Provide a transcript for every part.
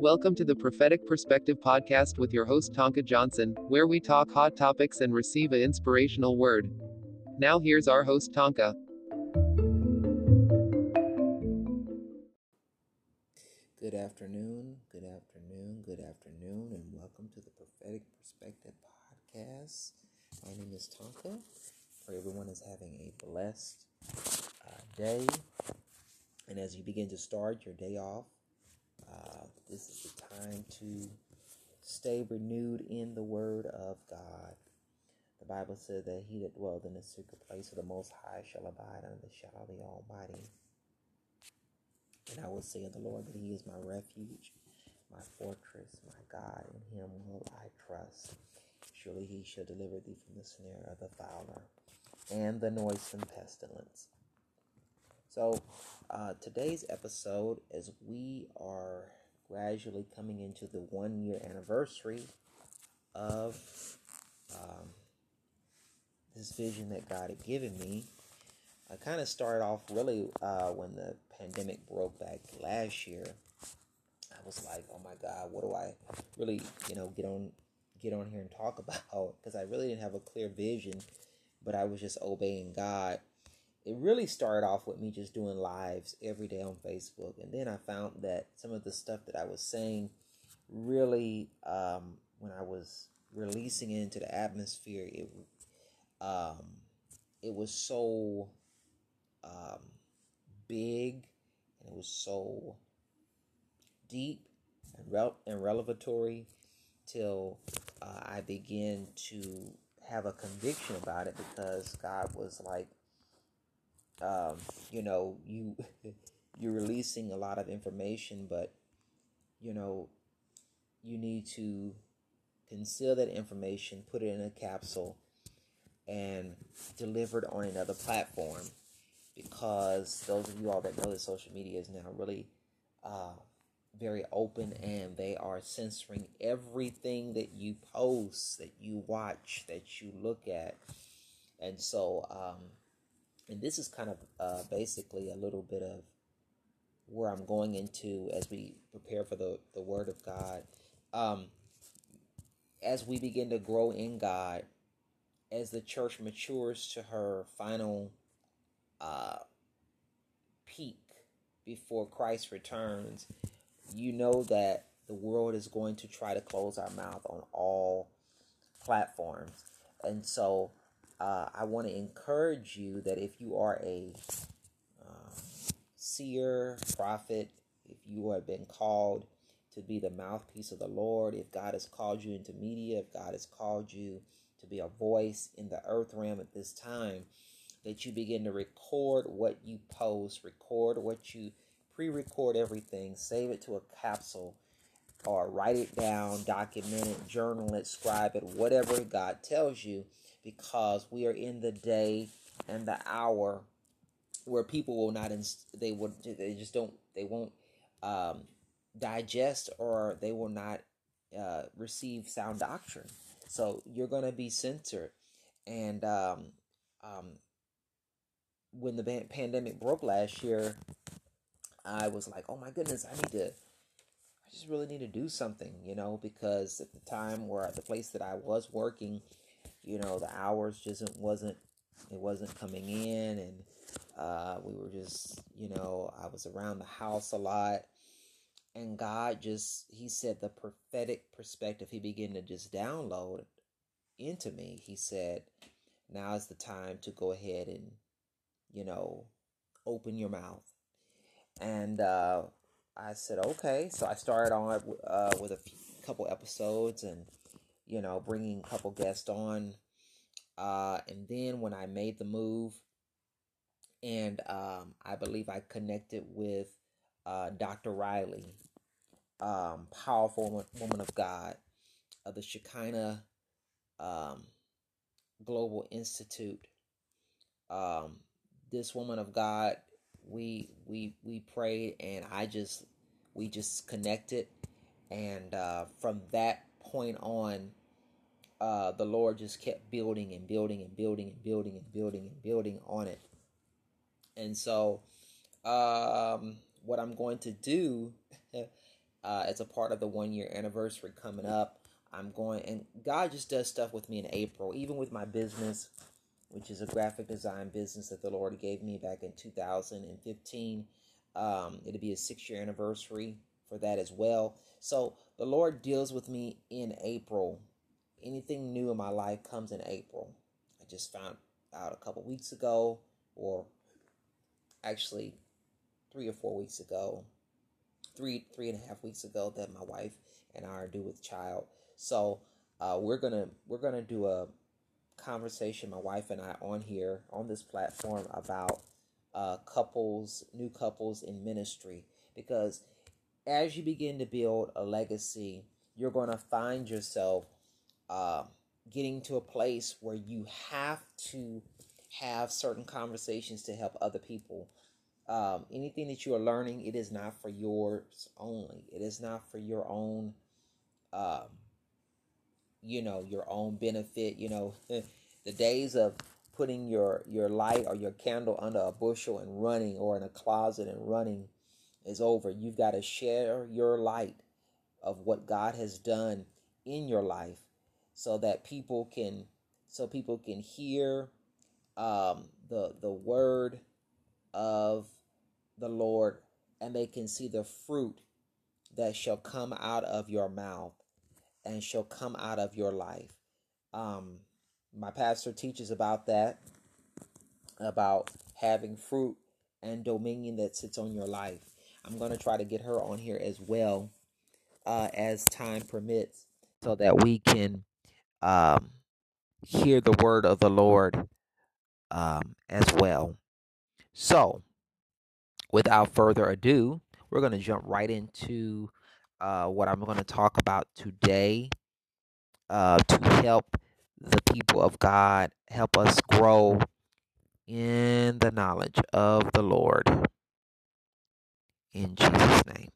Welcome to the Prophetic Perspective Podcast with your host Tonka Johnson, where we talk hot topics and receive an inspirational word. Now here's our host Tonka. Good afternoon, good afternoon, good afternoon, and welcome to the Prophetic Perspective Podcast. My name is Tonka. Pray everyone is having a blessed uh, day. And as you begin to start your day off, uh, this is the time to stay renewed in the Word of God. The Bible says that he that dwelleth in the secret place of the Most High shall abide under the shadow of the Almighty. And I will say of the Lord that He is my refuge, my fortress, my God. In Him will I trust. Surely He shall deliver thee from the snare of the fowler and the noisome pestilence. So, uh, today's episode, as we are gradually coming into the one year anniversary of um, this vision that God had given me, I kind of started off really uh, when the pandemic broke back last year. I was like, oh my God, what do I really, you know, get on get on here and talk about? Because I really didn't have a clear vision, but I was just obeying God it really started off with me just doing lives every day on Facebook. And then I found that some of the stuff that I was saying really, um, when I was releasing it into the atmosphere, it, um, it was so um, big and it was so deep and, rel- and revelatory till uh, I began to have a conviction about it because God was like, um, you know, you you're releasing a lot of information, but you know, you need to conceal that information, put it in a capsule, and deliver it on another platform. Because those of you all that know that social media is now really uh, very open and they are censoring everything that you post, that you watch, that you look at. And so, um, and this is kind of uh, basically a little bit of where I'm going into as we prepare for the, the Word of God. Um, as we begin to grow in God, as the church matures to her final uh, peak before Christ returns, you know that the world is going to try to close our mouth on all platforms. And so uh, I want to encourage you that if you are a uh, seer, prophet, if you have been called to be the mouthpiece of the Lord, if God has called you into media, if God has called you to be a voice in the earth realm at this time, that you begin to record what you post, record what you pre record everything, save it to a capsule, or write it down, document it, journal it, scribe it, whatever God tells you because we are in the day and the hour where people will not inst- they would they just don't they won't um, digest or they will not uh, receive sound doctrine. So you're going to be censored. And um, um, when the pandemic broke last year i was like oh my goodness i need to i just really need to do something you know because at the time where the place that i was working you know the hours just wasn't it wasn't coming in and uh, we were just you know i was around the house a lot and god just he said the prophetic perspective he began to just download into me he said now is the time to go ahead and you know open your mouth and uh, i said okay so i started on uh, with a few, couple episodes and you know, bringing a couple guests on. Uh, and then when I made the move, and um, I believe I connected with uh, Dr. Riley, um, powerful woman of God of the Shekinah um, Global Institute. Um, this woman of God, we we we prayed, and I just we just connected, and uh, from that point on, uh, the Lord just kept building and building and building and building and building and building on it. And so, um, what I'm going to do uh, as a part of the one year anniversary coming up. I'm going, and God just does stuff with me in April, even with my business, which is a graphic design business that the Lord gave me back in 2015. Um, it'll be a six year anniversary for that as well. So the Lord deals with me in April. Anything new in my life comes in April. I just found out a couple weeks ago, or actually three or four weeks ago, three three and a half weeks ago, that my wife and I are due with child. So uh, we're gonna we're gonna do a conversation, my wife and I, on here on this platform about uh, couples, new couples in ministry, because as you begin to build a legacy, you're going to find yourself uh, getting to a place where you have to have certain conversations to help other people. Um, anything that you are learning, it is not for yours only. It is not for your own, um, you know, your own benefit. You know, the days of putting your your light or your candle under a bushel and running, or in a closet and running is over. You've got to share your light of what God has done in your life so that people can so people can hear um, the the word of the Lord and they can see the fruit that shall come out of your mouth and shall come out of your life. Um, my pastor teaches about that, about having fruit and dominion that sits on your life. I'm going to try to get her on here as well uh, as time permits so that we can um, hear the word of the Lord um, as well. So, without further ado, we're going to jump right into uh, what I'm going to talk about today uh, to help the people of God, help us grow in the knowledge of the Lord in Jesus' name.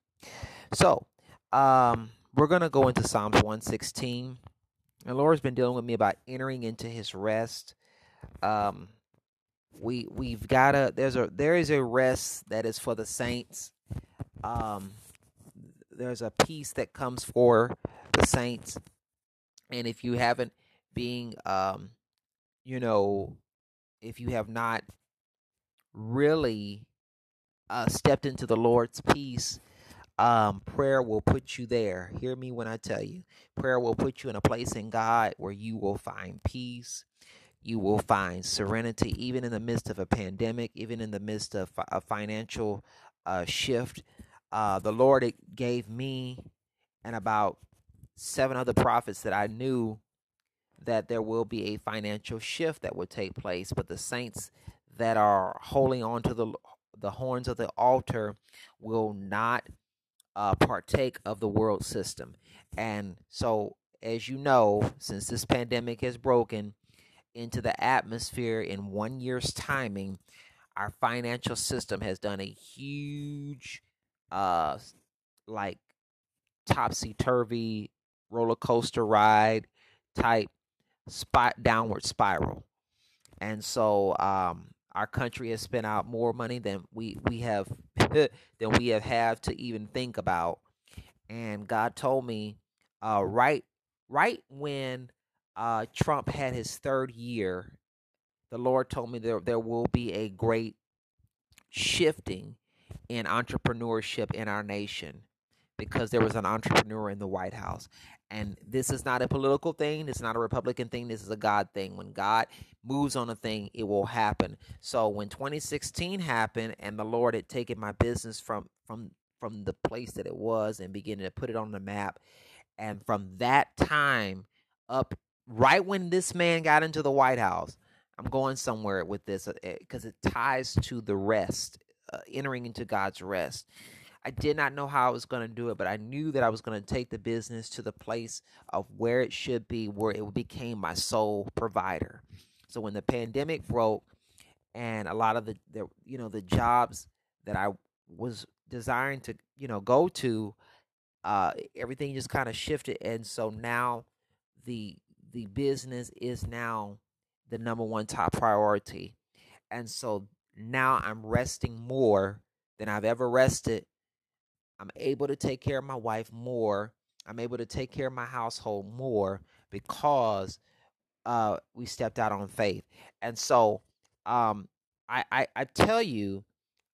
So, um, we're going to go into Psalms 116. The Lord's been dealing with me about entering into his rest. Um, we we've got a there's a there is a rest that is for the saints. Um, there's a peace that comes for the saints, and if you haven't being um, you know, if you have not really uh, stepped into the Lord's peace, um, prayer will put you there. Hear me when I tell you, prayer will put you in a place in God where you will find peace. You will find serenity, even in the midst of a pandemic, even in the midst of a financial uh, shift. Uh, the Lord gave me and about seven other prophets that I knew that there will be a financial shift that will take place, but the saints that are holding on to the the horns of the altar will not uh, partake of the world system. And so, as you know, since this pandemic has broken into the atmosphere in one year's timing, our financial system has done a huge, uh, like topsy turvy roller coaster ride type spot downward spiral. And so, um, our country has spent out more money than we we have than we have had to even think about. And God told me, uh, right right when uh, Trump had his third year, the Lord told me there there will be a great shifting in entrepreneurship in our nation because there was an entrepreneur in the White House. And this is not a political thing. It's not a Republican thing. This is a God thing. When God moves on a thing, it will happen. So when 2016 happened and the Lord had taken my business from from from the place that it was and beginning to put it on the map, and from that time up, right when this man got into the White House, I'm going somewhere with this because uh, it ties to the rest, uh, entering into God's rest. I did not know how I was going to do it, but I knew that I was going to take the business to the place of where it should be, where it became my sole provider. So when the pandemic broke, and a lot of the, the you know the jobs that I was desiring to you know go to, uh, everything just kind of shifted, and so now the the business is now the number one top priority, and so now I'm resting more than I've ever rested I'm able to take care of my wife more. I'm able to take care of my household more because uh, we stepped out on faith. And so um, I, I, I tell you,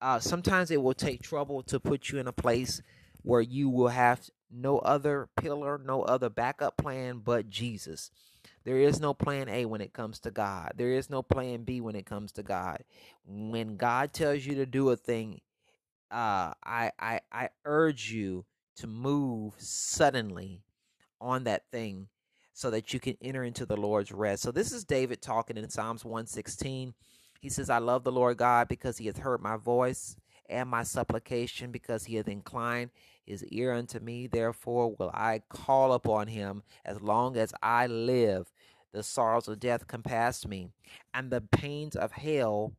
uh, sometimes it will take trouble to put you in a place where you will have no other pillar, no other backup plan but Jesus. There is no plan A when it comes to God. There is no plan B when it comes to God. When God tells you to do a thing, uh, I, I I urge you to move suddenly on that thing so that you can enter into the Lord's rest. So this is David talking in Psalms 116. He says, I love the Lord God because he hath heard my voice and my supplication because he hath inclined his ear unto me. Therefore will I call upon him as long as I live. The sorrows of death compassed me, and the pains of hell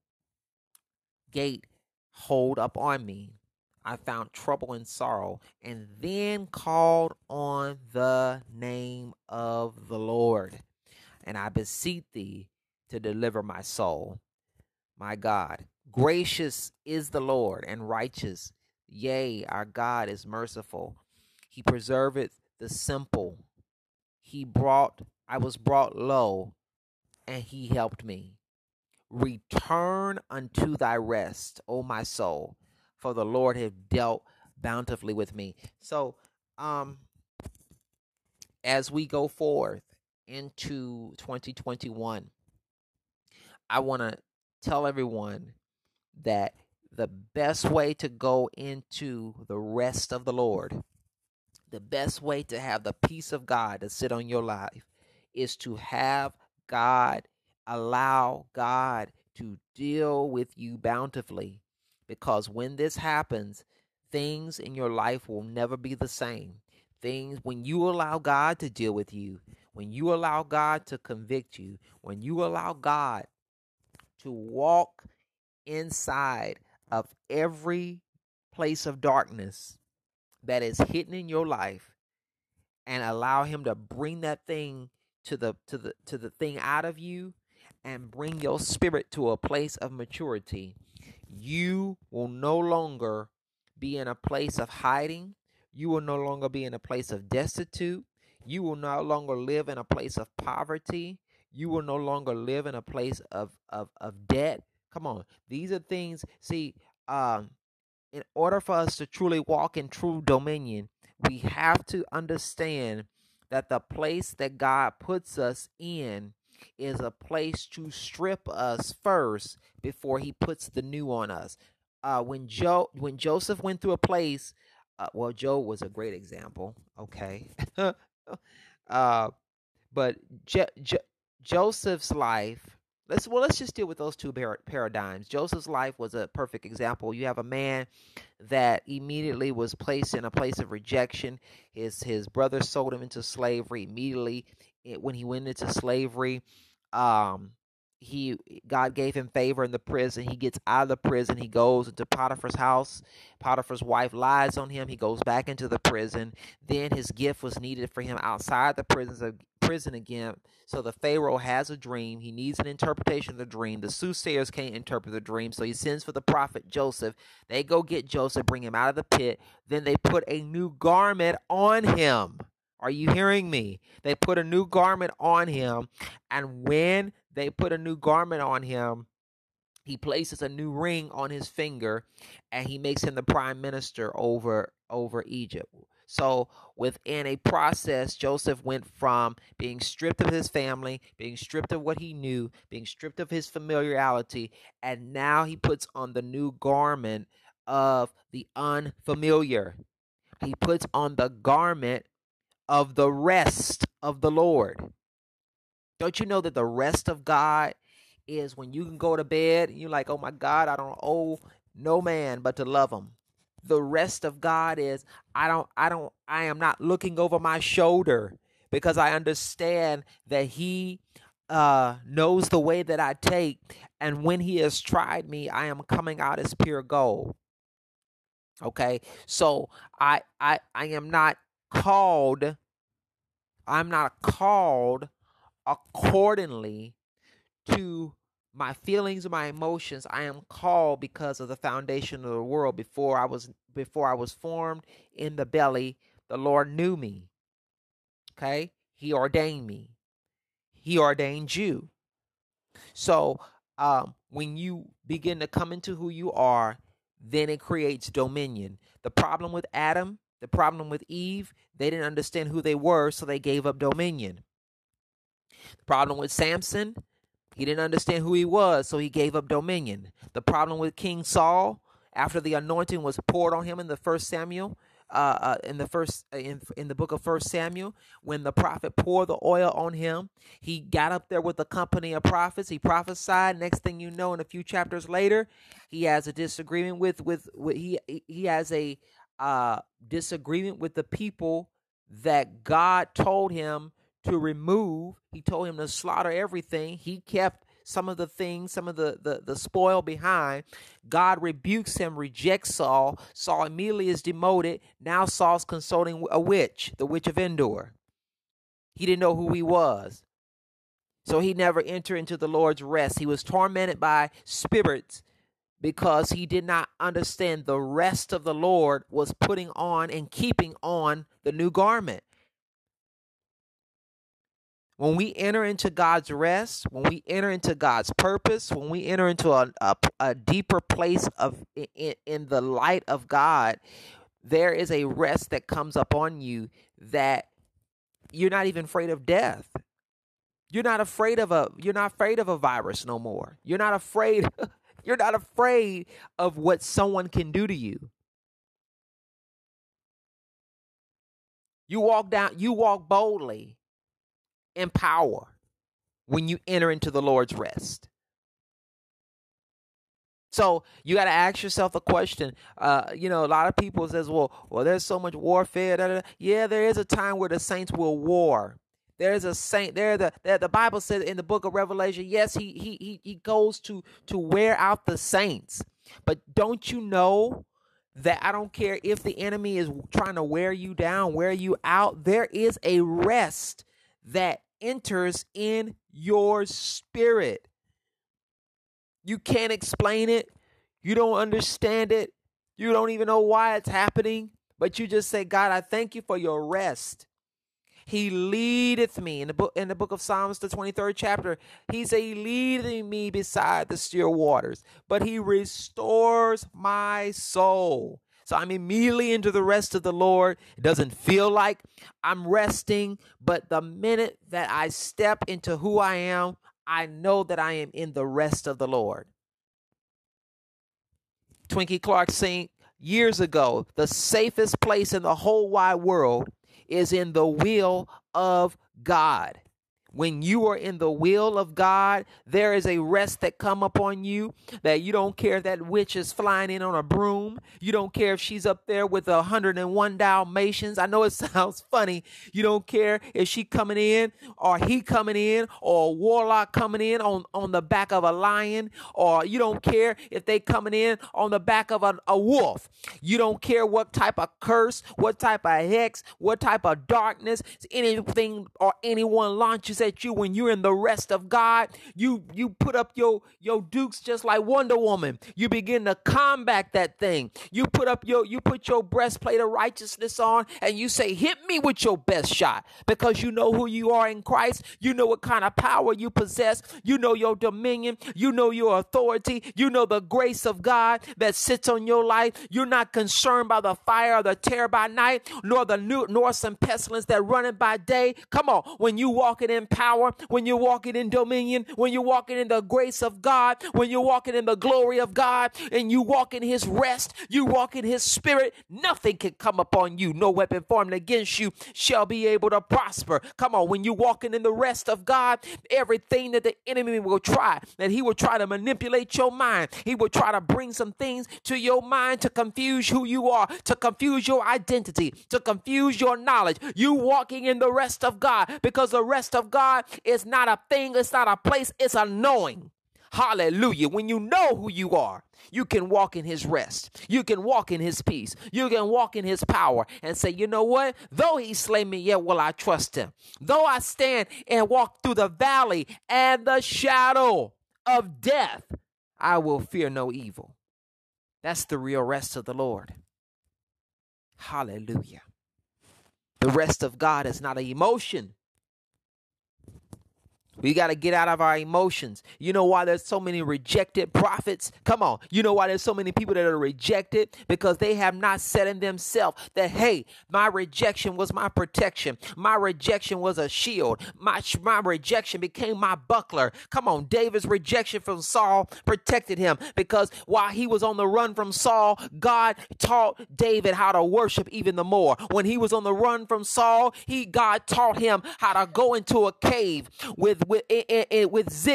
gate hold up on me. I found trouble and sorrow, and then called on the name of the Lord. And I beseech thee to deliver my soul. My God, gracious is the Lord and righteous. Yea, our God is merciful. He preserveth the simple. He brought, I was brought low, and he helped me. Return unto thy rest, O my soul, for the Lord hath dealt bountifully with me. So, um, as we go forth into 2021, I want to tell everyone that the best way to go into the rest of the Lord, the best way to have the peace of God to sit on your life is to have God allow God to deal with you bountifully. Because when this happens, things in your life will never be the same. Things, when you allow God to deal with you, when you allow God to convict you, when you allow God to walk inside of every place of darkness that is hidden in your life and allow him to bring that thing to the to the to the thing out of you and bring your spirit to a place of maturity, you will no longer be in a place of hiding. You will no longer be in a place of destitute. You will no longer live in a place of poverty. You will no longer live in a place of, of, of debt. Come on. These are things, see, um, in order for us to truly walk in true dominion, we have to understand that the place that God puts us in is a place to strip us first before he puts the new on us. Uh, when Joe, when Joseph went through a place, uh, well, Joe was a great example. Okay, uh, but Je- Joseph's life. Let's well, let's just deal with those two par- paradigms. Joseph's life was a perfect example. You have a man that immediately was placed in a place of rejection. His his brother sold him into slavery immediately when he went into slavery. Um, he God gave him favor in the prison. He gets out of the prison. He goes into Potiphar's house. Potiphar's wife lies on him. He goes back into the prison. Then his gift was needed for him outside the prison prison again. So the Pharaoh has a dream. He needs an interpretation of the dream. The soothsayers can't interpret the dream, so he sends for the prophet Joseph. They go get Joseph, bring him out of the pit. Then they put a new garment on him. Are you hearing me? They put a new garment on him, and when they put a new garment on him, he places a new ring on his finger, and he makes him the prime minister over over Egypt. So within a process, Joseph went from being stripped of his family, being stripped of what he knew, being stripped of his familiarity, and now he puts on the new garment of the unfamiliar. He puts on the garment of the rest of the Lord. Don't you know that the rest of God is when you can go to bed and you're like, oh my God, I don't owe no man but to love him. The rest of God is I don't I don't I am not looking over my shoulder because I understand that he uh knows the way that I take and when he has tried me I am coming out as pure gold. Okay? So I I I am not called I'm not called accordingly to my feelings my emotions. I am called because of the foundation of the world before I was before I was formed in the belly, the Lord knew me. Okay? He ordained me. He ordained you. So um, when you begin to come into who you are, then it creates dominion. The problem with Adam, the problem with Eve, they didn't understand who they were, so they gave up dominion. The problem with Samson, he didn't understand who he was, so he gave up dominion. The problem with King Saul, after the anointing was poured on him in the first Samuel, uh, uh, in the first uh, in in the book of First Samuel, when the prophet poured the oil on him, he got up there with a company of prophets. He prophesied. Next thing you know, in a few chapters later, he has a disagreement with with, with he he has a uh, disagreement with the people that God told him to remove. He told him to slaughter everything. He kept some of the things, some of the, the, the spoil behind. God rebukes him, rejects Saul. Saul immediately is demoted. Now Saul's consulting a witch, the witch of Endor. He didn't know who he was. So he never entered into the Lord's rest. He was tormented by spirits because he did not understand the rest of the Lord was putting on and keeping on the new garment. When we enter into God's rest, when we enter into God's purpose, when we enter into a, a, a deeper place of in, in the light of God, there is a rest that comes upon you that you're not even afraid of death. You're not afraid of a you're not afraid of a virus no more. You're not afraid you're not afraid of what someone can do to you. You walk down you walk boldly in power when you enter into the Lord's rest. So you got to ask yourself a question. Uh, you know, a lot of people says, "Well, well, there's so much warfare." Da, da, da. Yeah, there is a time where the saints will war. There's a saint there. The, the the Bible says in the book of Revelation, yes, he he he he goes to to wear out the saints. But don't you know that I don't care if the enemy is trying to wear you down, wear you out. There is a rest that enters in your spirit. You can't explain it. You don't understand it. You don't even know why it's happening. But you just say, God, I thank you for your rest. He leadeth me in the book in the book of Psalms, the 23rd chapter. He's a leading me beside the still waters, but he restores my soul. So I'm immediately into the rest of the Lord. It doesn't feel like I'm resting, but the minute that I step into who I am, I know that I am in the rest of the Lord. Twinkie Clark saying years ago, the safest place in the whole wide world is in the will of God. When you are in the will of God, there is a rest that come upon you that you don't care if that witch is flying in on a broom. You don't care if she's up there with a 101 Dalmatians. I know it sounds funny. You don't care if she coming in or he coming in or a warlock coming in on, on the back of a lion or you don't care if they coming in on the back of a, a wolf. You don't care what type of curse, what type of hex, what type of darkness, anything or anyone launches at at you when you're in the rest of God. You you put up your your dukes just like Wonder Woman. You begin to combat that thing. You put up your you put your breastplate of righteousness on and you say, "Hit me with your best shot." Because you know who you are in Christ. You know what kind of power you possess. You know your dominion. You know your authority. You know the grace of God that sits on your life. You're not concerned by the fire or the terror by night, nor the new nor some pestilence that running by day. Come on, when you walking in power, when you're walking in dominion, when you're walking in the grace of God, when you're walking in the glory of God, and you walk in His rest, you walk in His spirit, nothing can come upon you. No weapon formed against you shall be able to prosper. Come on, when you're walking in the rest of God, everything that the enemy will try, that he will try to manipulate your mind, he will try to bring some things to your mind to confuse who you are, to confuse your identity, to confuse your knowledge. You walking in the rest of God because the rest of God God not a thing, it's not a place, it's a knowing. Hallelujah. When you know who you are, you can walk in his rest. You can walk in his peace. You can walk in his power and say, you know what? Though he slay me, yet will I trust him. Though I stand and walk through the valley and the shadow of death, I will fear no evil. That's the real rest of the Lord. Hallelujah. The rest of God is not an emotion. We got to get out of our emotions. You know why there's so many rejected prophets? Come on. You know why there's so many people that are rejected? Because they have not said in themselves that, hey, my rejection was my protection. My rejection was a shield. My, my rejection became my buckler. Come on. David's rejection from Saul protected him because while he was on the run from Saul, God taught David how to worship even the more. When he was on the run from Saul, he God taught him how to go into a cave with with, with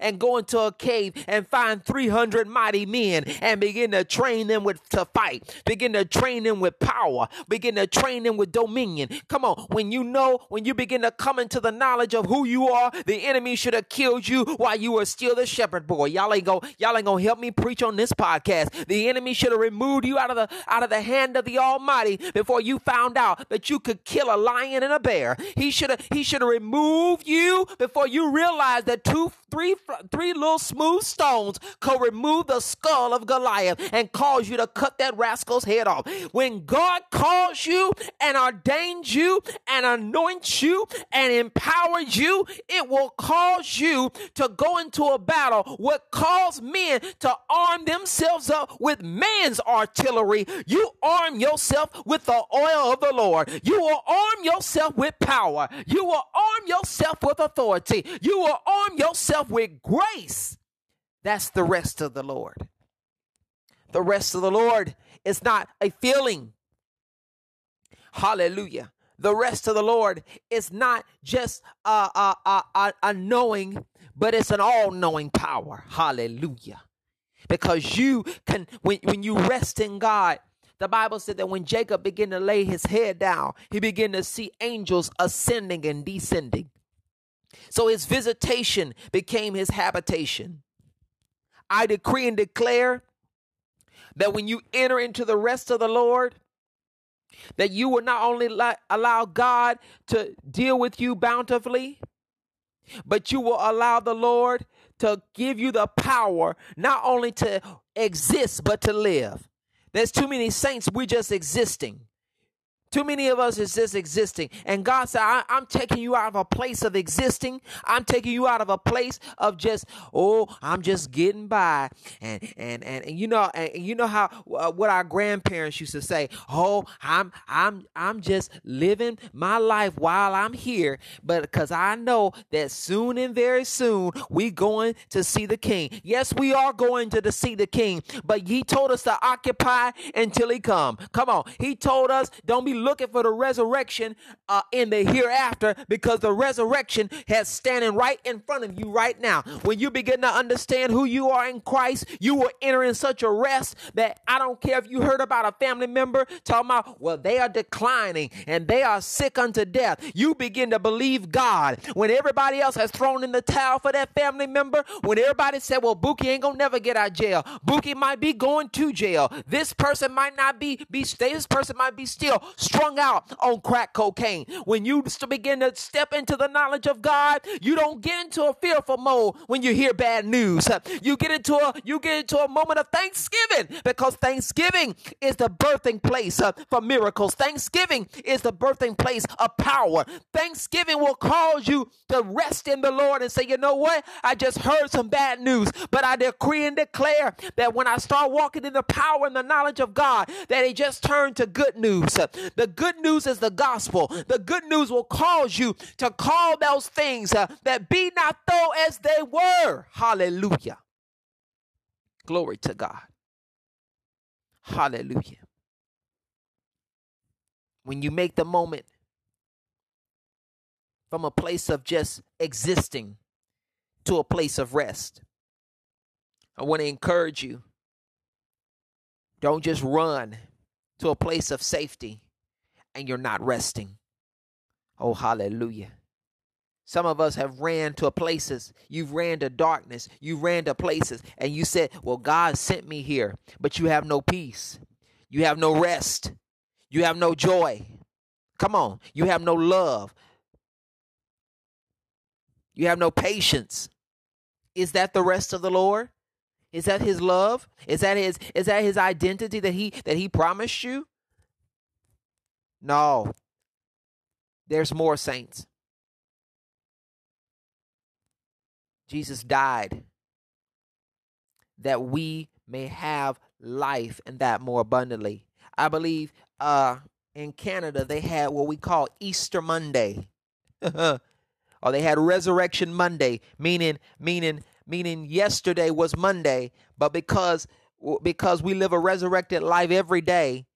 and go into a cave and find 300 mighty men and begin to train them with to fight. Begin to train them with power. Begin to train them with dominion. Come on, when you know, when you begin to come into the knowledge of who you are, the enemy should have killed you while you were still the shepherd boy. Y'all ain't go, y'all ain't gonna help me preach on this podcast. The enemy should have removed you out of the out of the hand of the Almighty before you found out that you could kill a lion and a bear. He should have he should have removed you before before you realize that two, three, three little smooth stones could remove the skull of Goliath and cause you to cut that rascal's head off. When God calls you and ordains you and anoints you and empowers you, it will cause you to go into a battle. What caused men to arm themselves up with man's artillery, you arm yourself with the oil of the Lord. You will arm yourself with power. You will arm yourself with authority You will arm yourself with grace. That's the rest of the Lord. The rest of the Lord is not a feeling. Hallelujah. The rest of the Lord is not just a, a, a, a knowing, but it's an all knowing power. Hallelujah. Because you can, when, when you rest in God, the Bible said that when Jacob began to lay his head down, he began to see angels ascending and descending. So his visitation became his habitation. I decree and declare that when you enter into the rest of the Lord, that you will not only allow God to deal with you bountifully, but you will allow the Lord to give you the power not only to exist, but to live. There's too many saints, we're just existing. Too many of us is just existing. And God said, I, am taking you out of a place of existing. I'm taking you out of a place of just, oh, I'm just getting by. And and and, and you know, and you know how uh, what our grandparents used to say, oh, I'm I'm I'm just living my life while I'm here. But because I know that soon and very soon we going to see the king. Yes, we are going to, to see the king, but he told us to occupy until he come. Come on. He told us, don't be looking for the resurrection uh, in the hereafter because the resurrection has standing right in front of you right now. When you begin to understand who you are in Christ, you will enter in such a rest that I don't care if you heard about a family member talking about, well, they are declining and they are sick unto death. You begin to believe God when everybody else has thrown in the towel for that family member. When everybody said, well, Buki ain't gonna never get out of jail. Buki might be going to jail. This person might not be be this person might be still strung out on crack cocaine. When you begin to step into the knowledge of God, you don't get into a fearful mode when you hear bad news. You get into a you get into a moment of thanksgiving because Thanksgiving is the birthing place uh, for miracles. Thanksgiving is the birthing place of power. Thanksgiving will cause you to rest in the Lord and say, you know what? I just heard some bad news, but I decree and declare that when I start walking in the power and the knowledge of God, that it just turned to good news. The good news is the gospel. The good news will cause you to call those things uh, that be not though as they were. Hallelujah. Glory to God. Hallelujah. When you make the moment from a place of just existing to a place of rest, I want to encourage you don't just run to a place of safety and you're not resting. Oh, hallelujah. Some of us have ran to places. You've ran to darkness. You ran to places and you said, Well, God sent me here, but you have no peace. You have no rest. You have no joy. Come on. You have no love. You have no patience. Is that the rest of the Lord? Is that his love? Is that his is that his identity that he that he promised you? No. There's more saints. Jesus died that we may have life and that more abundantly. I believe uh, in Canada they had what we call Easter Monday. or they had Resurrection Monday, meaning meaning meaning yesterday was Monday, but because because we live a resurrected life every day,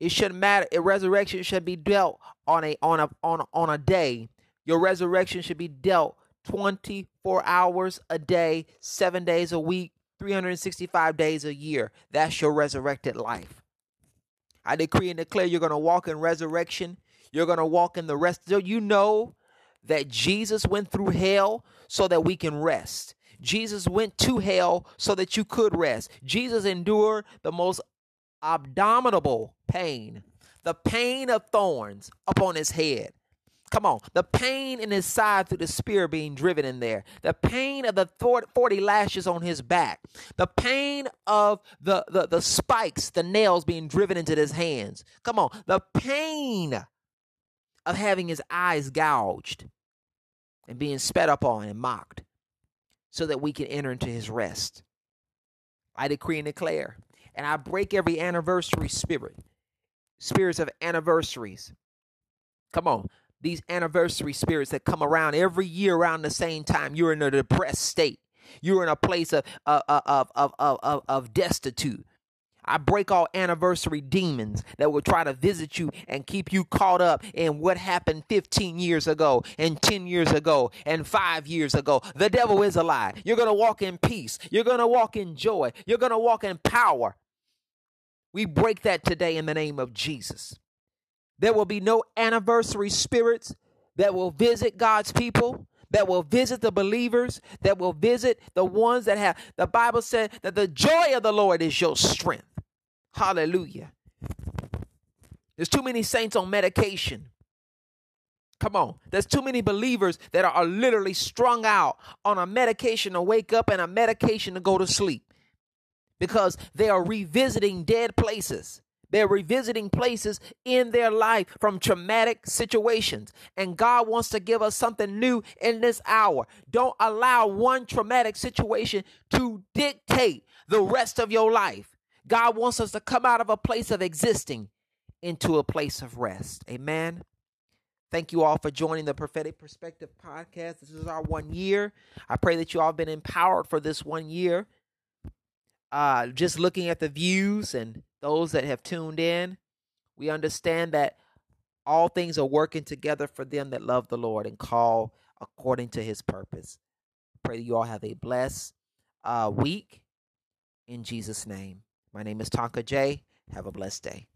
it shouldn't matter. A resurrection should be dealt on a on a on on a day. Your resurrection should be dealt 24 hours a day, 7 days a week, 365 days a year. That's your resurrected life. I decree and declare you're going to walk in resurrection. You're going to walk in the rest. You know that Jesus went through hell so that we can rest. Jesus went to hell so that you could rest. Jesus endured the most abominable pain, the pain of thorns upon his head. Come on, the pain in his side through the spear being driven in there, the pain of the 40 lashes on his back, the pain of the, the, the spikes, the nails being driven into his hands. Come on, the pain of having his eyes gouged and being spat upon and mocked so that we can enter into his rest. I decree and declare and I break every anniversary spirit, spirits of anniversaries. Come on, these anniversary spirits that come around every year around the same time. You're in a depressed state. You're in a place of of of of of, of destitute. I break all anniversary demons that will try to visit you and keep you caught up in what happened 15 years ago and 10 years ago and 5 years ago. The devil is a lie. You're going to walk in peace. You're going to walk in joy. You're going to walk in power. We break that today in the name of Jesus. There will be no anniversary spirits that will visit God's people, that will visit the believers, that will visit the ones that have. The Bible said that the joy of the Lord is your strength. Hallelujah. There's too many saints on medication. Come on. There's too many believers that are literally strung out on a medication to wake up and a medication to go to sleep because they are revisiting dead places. They're revisiting places in their life from traumatic situations. And God wants to give us something new in this hour. Don't allow one traumatic situation to dictate the rest of your life. God wants us to come out of a place of existing into a place of rest. Amen. Thank you all for joining the Prophetic Perspective podcast. This is our one year. I pray that you all have been empowered for this one year uh, just looking at the views and those that have tuned in, we understand that all things are working together for them that love the Lord and call according to his purpose. Pray that you all have a blessed uh, week in Jesus' name. My name is Tonka J. Have a blessed day.